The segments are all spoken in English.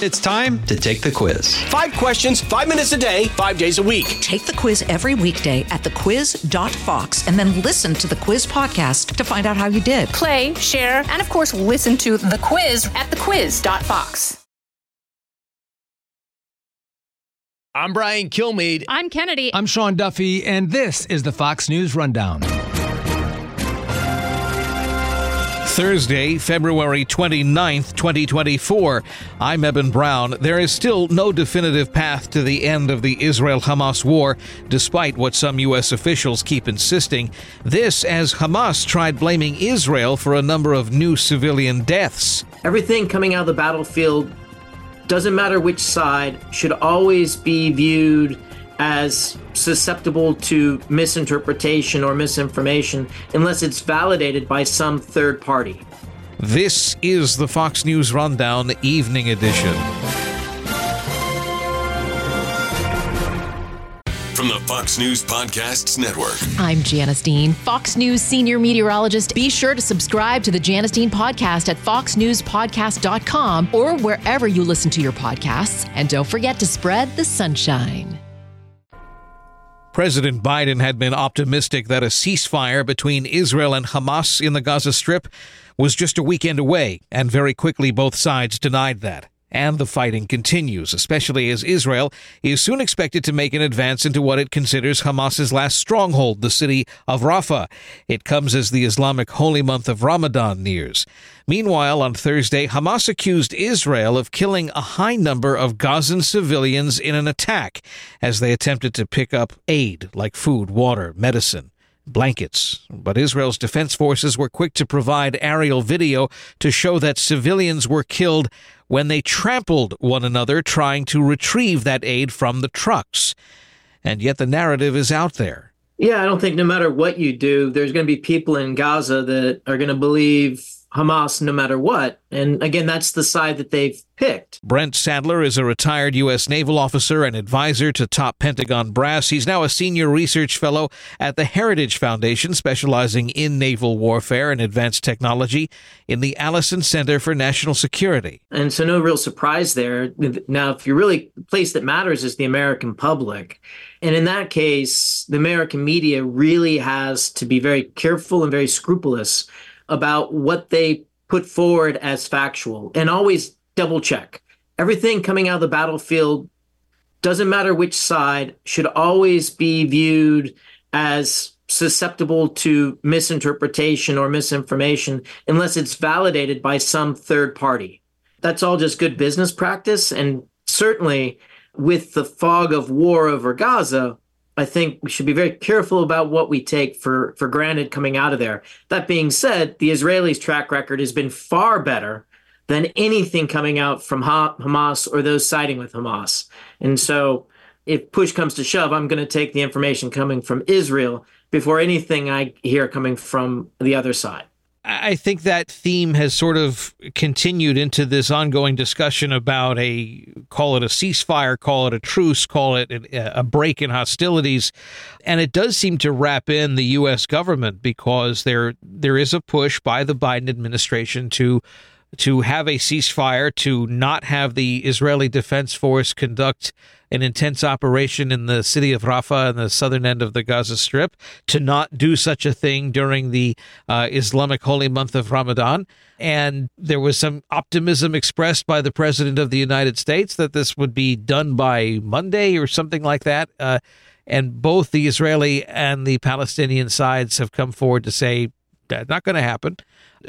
It's time to take the quiz. Five questions, five minutes a day, five days a week. Take the quiz every weekday at thequiz.fox and then listen to the quiz podcast to find out how you did. Play, share, and of course, listen to the quiz at thequiz.fox. I'm Brian Kilmeade. I'm Kennedy. I'm Sean Duffy, and this is the Fox News Rundown. Thursday, February 29th, 2024. I'm Eben Brown. There is still no definitive path to the end of the Israel Hamas war, despite what some U.S. officials keep insisting. This as Hamas tried blaming Israel for a number of new civilian deaths. Everything coming out of the battlefield, doesn't matter which side, should always be viewed as susceptible to misinterpretation or misinformation unless it's validated by some third party. This is the Fox News Rundown Evening Edition. From the Fox News Podcasts Network. I'm Janice Dean, Fox News senior meteorologist. Be sure to subscribe to the Janice Dean podcast at foxnewspodcast.com or wherever you listen to your podcasts. And don't forget to spread the sunshine. President Biden had been optimistic that a ceasefire between Israel and Hamas in the Gaza Strip was just a weekend away, and very quickly both sides denied that. And the fighting continues, especially as Israel is soon expected to make an advance into what it considers Hamas's last stronghold, the city of Rafah. It comes as the Islamic holy month of Ramadan nears. Meanwhile, on Thursday, Hamas accused Israel of killing a high number of Gazan civilians in an attack as they attempted to pick up aid like food, water, medicine blankets. But Israel's defense forces were quick to provide aerial video to show that civilians were killed when they trampled one another trying to retrieve that aid from the trucks. And yet the narrative is out there. Yeah, I don't think no matter what you do, there's going to be people in Gaza that are going to believe Hamas no matter what. And again, that's the side that they've picked. Brent Sadler is a retired U.S. naval officer and advisor to top Pentagon brass. He's now a senior research fellow at the Heritage Foundation, specializing in naval warfare and advanced technology in the Allison Center for National Security. And so, no real surprise there. Now, if you really, the place that matters is the American public. And in that case, the American media really has to be very careful and very scrupulous about what they put forward as factual and always double check. Everything coming out of the battlefield, doesn't matter which side, should always be viewed as susceptible to misinterpretation or misinformation unless it's validated by some third party. That's all just good business practice. And certainly with the fog of war over Gaza, I think we should be very careful about what we take for, for granted coming out of there. That being said, the Israelis' track record has been far better than anything coming out from ha- Hamas or those siding with Hamas. And so, if push comes to shove, I'm going to take the information coming from Israel before anything I hear coming from the other side. I think that theme has sort of continued into this ongoing discussion about a call it a ceasefire, call it a truce, call it a break in hostilities, and it does seem to wrap in the U.S. government because there there is a push by the Biden administration to to have a ceasefire, to not have the Israeli Defense Force conduct an intense operation in the city of Rafah in the southern end of the Gaza Strip, to not do such a thing during the uh, Islamic holy month of Ramadan. And there was some optimism expressed by the President of the United States that this would be done by Monday or something like that. Uh, and both the Israeli and the Palestinian sides have come forward to say that's not going to happen.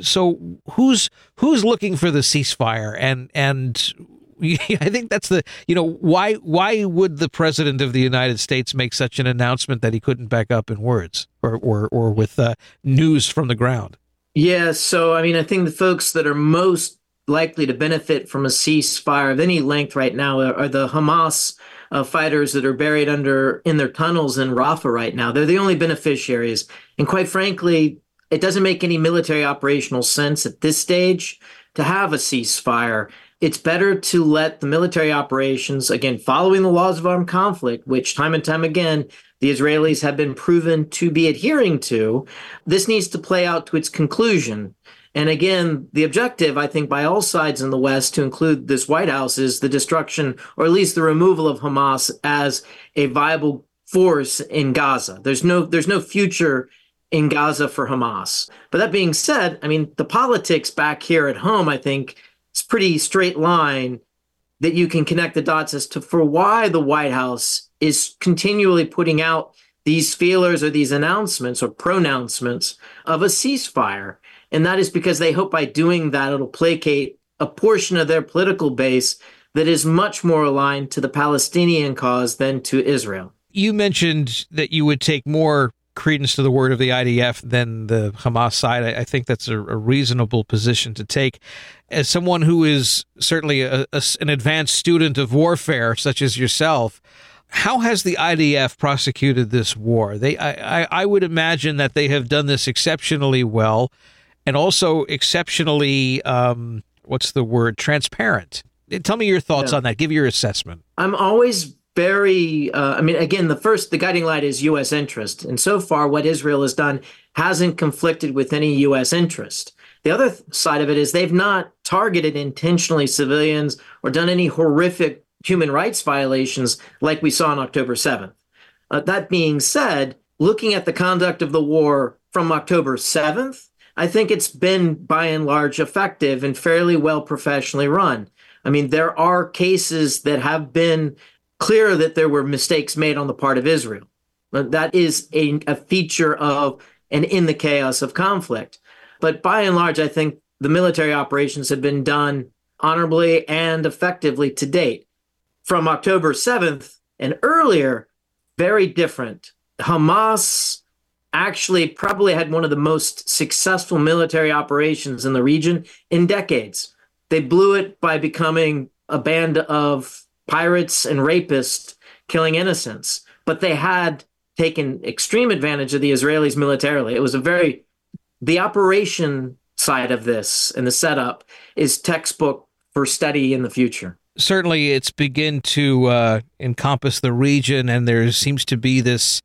So who's who's looking for the ceasefire and and I think that's the you know why why would the president of the United States make such an announcement that he couldn't back up in words or or, or with uh, news from the ground? Yeah, so I mean, I think the folks that are most likely to benefit from a ceasefire of any length right now are, are the Hamas uh, fighters that are buried under in their tunnels in Rafah right now. They're the only beneficiaries, and quite frankly, it doesn't make any military operational sense at this stage to have a ceasefire it's better to let the military operations, again, following the laws of armed conflict, which time and time again, the Israelis have been proven to be adhering to. This needs to play out to its conclusion. And again, the objective, I think, by all sides in the West, to include this White House, is the destruction or at least the removal of Hamas as a viable force in Gaza. There's no there's no future in Gaza for Hamas. But that being said, I mean, the politics back here at home, I think, it's pretty straight line that you can connect the dots as to for why the White House is continually putting out these feelers or these announcements or pronouncements of a ceasefire. And that is because they hope by doing that, it'll placate a portion of their political base that is much more aligned to the Palestinian cause than to Israel. You mentioned that you would take more credence to the word of the IDF than the Hamas side. I, think that's a, a, reasonable position to take. As someone who is certainly a, a, an advanced student of warfare, such as yourself, how has the IDF prosecuted this war? They, I, I, I would imagine that they have done this exceptionally well, and also exceptionally, um, what's the word, transparent. Tell me your thoughts yeah. on that. Give your assessment. I'm always very uh, i mean again the first the guiding light is us interest. And so far what israel has done hasn't conflicted with any us interest. The other th- side of it is they've not targeted intentionally civilians or done any horrific human rights violations like we saw on october 7th uh, that being said looking at the conduct of the war from october 7th i think it's been by and large effective and fairly well professionally run. I mean, there are cases that have been clear that there were mistakes made on the part of Israel. That is a, a feature of and in the chaos of conflict. But by and large, I think the military operations have been done honorably and effectively to date. From October 7th and earlier, very different. Hamas actually probably had one of the most successful military operations in the region in decades. They blew it by becoming a band of pirates and rapists killing innocents. But they had taken extreme advantage of the Israelis militarily. It was a very, the operation side of this and the setup is textbook for study in the future. Certainly, it's begin to uh, encompass the region, and there seems to be this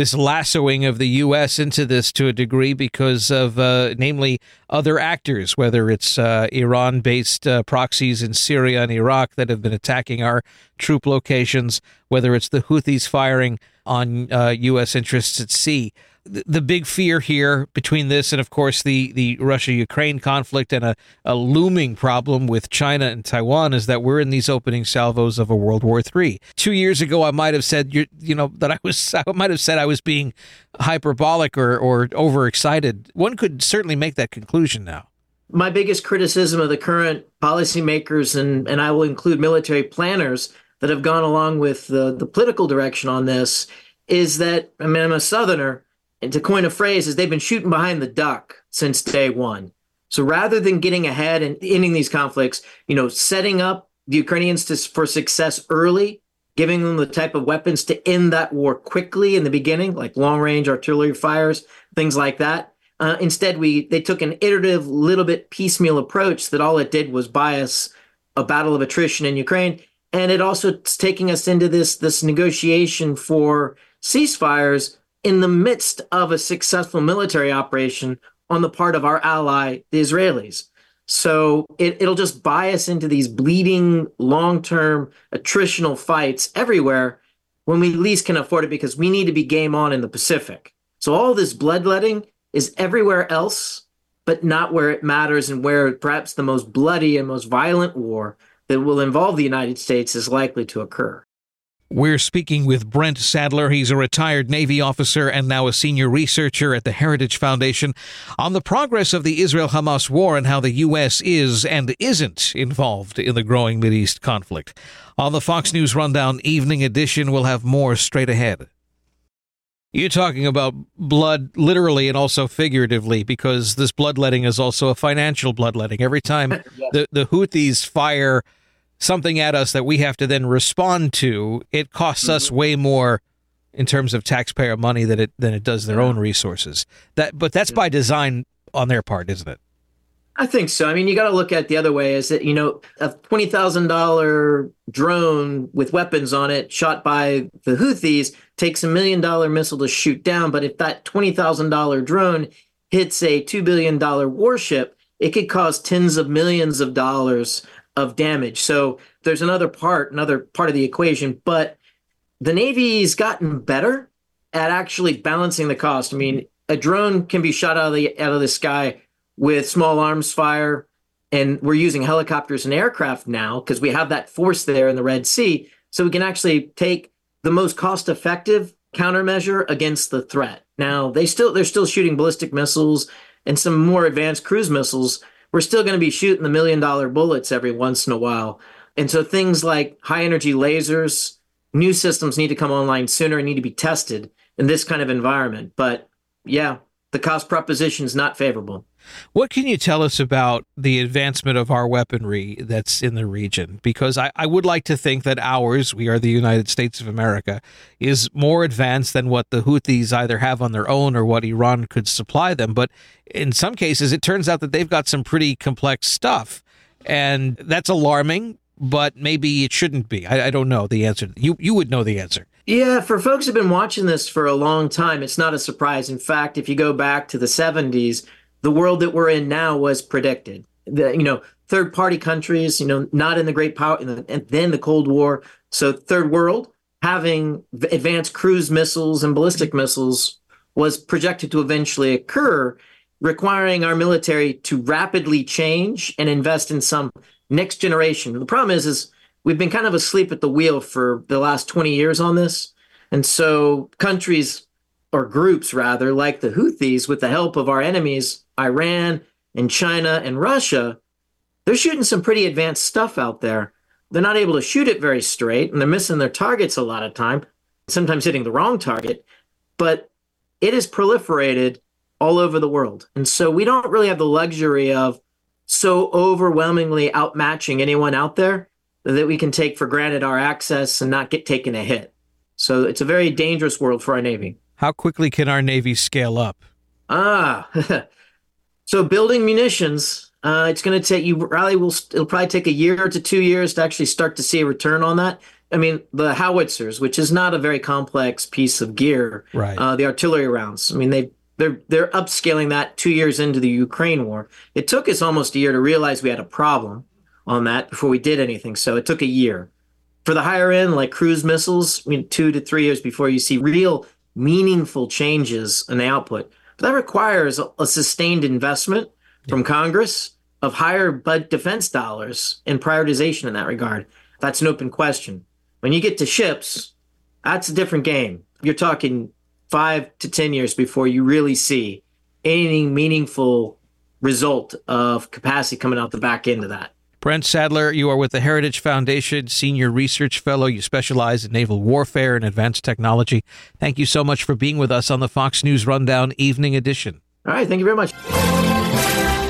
this lassoing of the U.S. into this to a degree because of, uh, namely, other actors, whether it's uh, Iran based uh, proxies in Syria and Iraq that have been attacking our troop locations, whether it's the Houthis firing on U.S. Uh, interests at sea the big fear here between this and, of course, the, the Russia Ukraine conflict and a, a looming problem with China and Taiwan is that we're in these opening salvos of a World War III. Two years ago, I might have said, you, you know, that I was, I might have said I was being hyperbolic or, or overexcited. One could certainly make that conclusion now. My biggest criticism of the current policymakers, and, and I will include military planners that have gone along with the, the political direction on this, is that, I mean, I'm a Southerner and to coin a phrase, is they've been shooting behind the duck since day one. So rather than getting ahead and ending these conflicts, you know, setting up the Ukrainians to, for success early, giving them the type of weapons to end that war quickly in the beginning, like long range artillery fires, things like that. Uh, instead, we they took an iterative, little bit piecemeal approach that all it did was buy us a battle of attrition in Ukraine, and it also is taking us into this this negotiation for ceasefires in the midst of a successful military operation on the part of our ally, the Israelis. So it, it'll just buy us into these bleeding, long term attritional fights everywhere when we least can afford it because we need to be game on in the Pacific. So all this bloodletting is everywhere else, but not where it matters and where perhaps the most bloody and most violent war that will involve the United States is likely to occur. We're speaking with Brent Sadler. He's a retired Navy officer and now a senior researcher at the Heritage Foundation on the progress of the Israel Hamas war and how the U.S. is and isn't involved in the growing East conflict. On the Fox News Rundown Evening Edition, we'll have more straight ahead. You're talking about blood literally and also figuratively because this bloodletting is also a financial bloodletting. Every time the, the Houthis fire something at us that we have to then respond to, it costs mm-hmm. us way more in terms of taxpayer money than it than it does their yeah. own resources. That but that's yeah. by design on their part, isn't it? I think so. I mean, you got to look at the other way. Is that you know a twenty thousand dollar drone with weapons on it, shot by the Houthis, takes a million dollar missile to shoot down. But if that twenty thousand dollar drone hits a two billion dollar warship, it could cause tens of millions of dollars of damage. So there's another part, another part of the equation, but the Navy's gotten better at actually balancing the cost. I mean, a drone can be shot out of the out of the sky with small arms fire, and we're using helicopters and aircraft now because we have that force there in the Red Sea, so we can actually take the most cost-effective countermeasure against the threat. Now they still they're still shooting ballistic missiles and some more advanced cruise missiles. We're still going to be shooting the million dollar bullets every once in a while. And so things like high energy lasers, new systems need to come online sooner and need to be tested in this kind of environment. But yeah, the cost proposition is not favorable. What can you tell us about the advancement of our weaponry that's in the region? Because I, I, would like to think that ours, we are the United States of America, is more advanced than what the Houthis either have on their own or what Iran could supply them. But in some cases, it turns out that they've got some pretty complex stuff. And that's alarming, but maybe it shouldn't be. I, I don't know the answer. You, you would know the answer. Yeah, for folks who've been watching this for a long time, it's not a surprise. In fact, if you go back to the 70s, the world that we're in now was predicted. The, you know, third party countries, you know, not in the great power, and then the Cold War. So, third world having advanced cruise missiles and ballistic missiles was projected to eventually occur, requiring our military to rapidly change and invest in some next generation. The problem is, is we've been kind of asleep at the wheel for the last 20 years on this. And so countries or groups rather like the Houthis with the help of our enemies Iran and China and Russia, they're shooting some pretty advanced stuff out there. They're not able to shoot it very straight and they're missing their targets a lot of time, sometimes hitting the wrong target, but it is proliferated all over the world. And so we don't really have the luxury of so overwhelmingly outmatching anyone out there that we can take for granted our access and not get taken a hit. So it's a very dangerous world for our Navy. How quickly can our Navy scale up? Ah, so building munitions, uh, it's going to take you probably will it'll probably take a year to two years to actually start to see a return on that. I mean, the howitzers, which is not a very complex piece of gear, right? Uh, the artillery rounds. I mean, they they're they're upscaling that two years into the Ukraine war. It took us almost a year to realize we had a problem on that before we did anything. So it took a year. For the higher end, like cruise missiles, I mean, two to three years before you see real meaningful changes in the output. But that requires a, a sustained investment from Congress of higher bud defense dollars and prioritization in that regard. That's an open question. When you get to ships, that's a different game. You're talking five to 10 years before you really see any meaningful result of capacity coming out the back end of that. Brent Sadler, you are with the Heritage Foundation, Senior Research Fellow. You specialize in naval warfare and advanced technology. Thank you so much for being with us on the Fox News Rundown Evening Edition. All right. Thank you very much.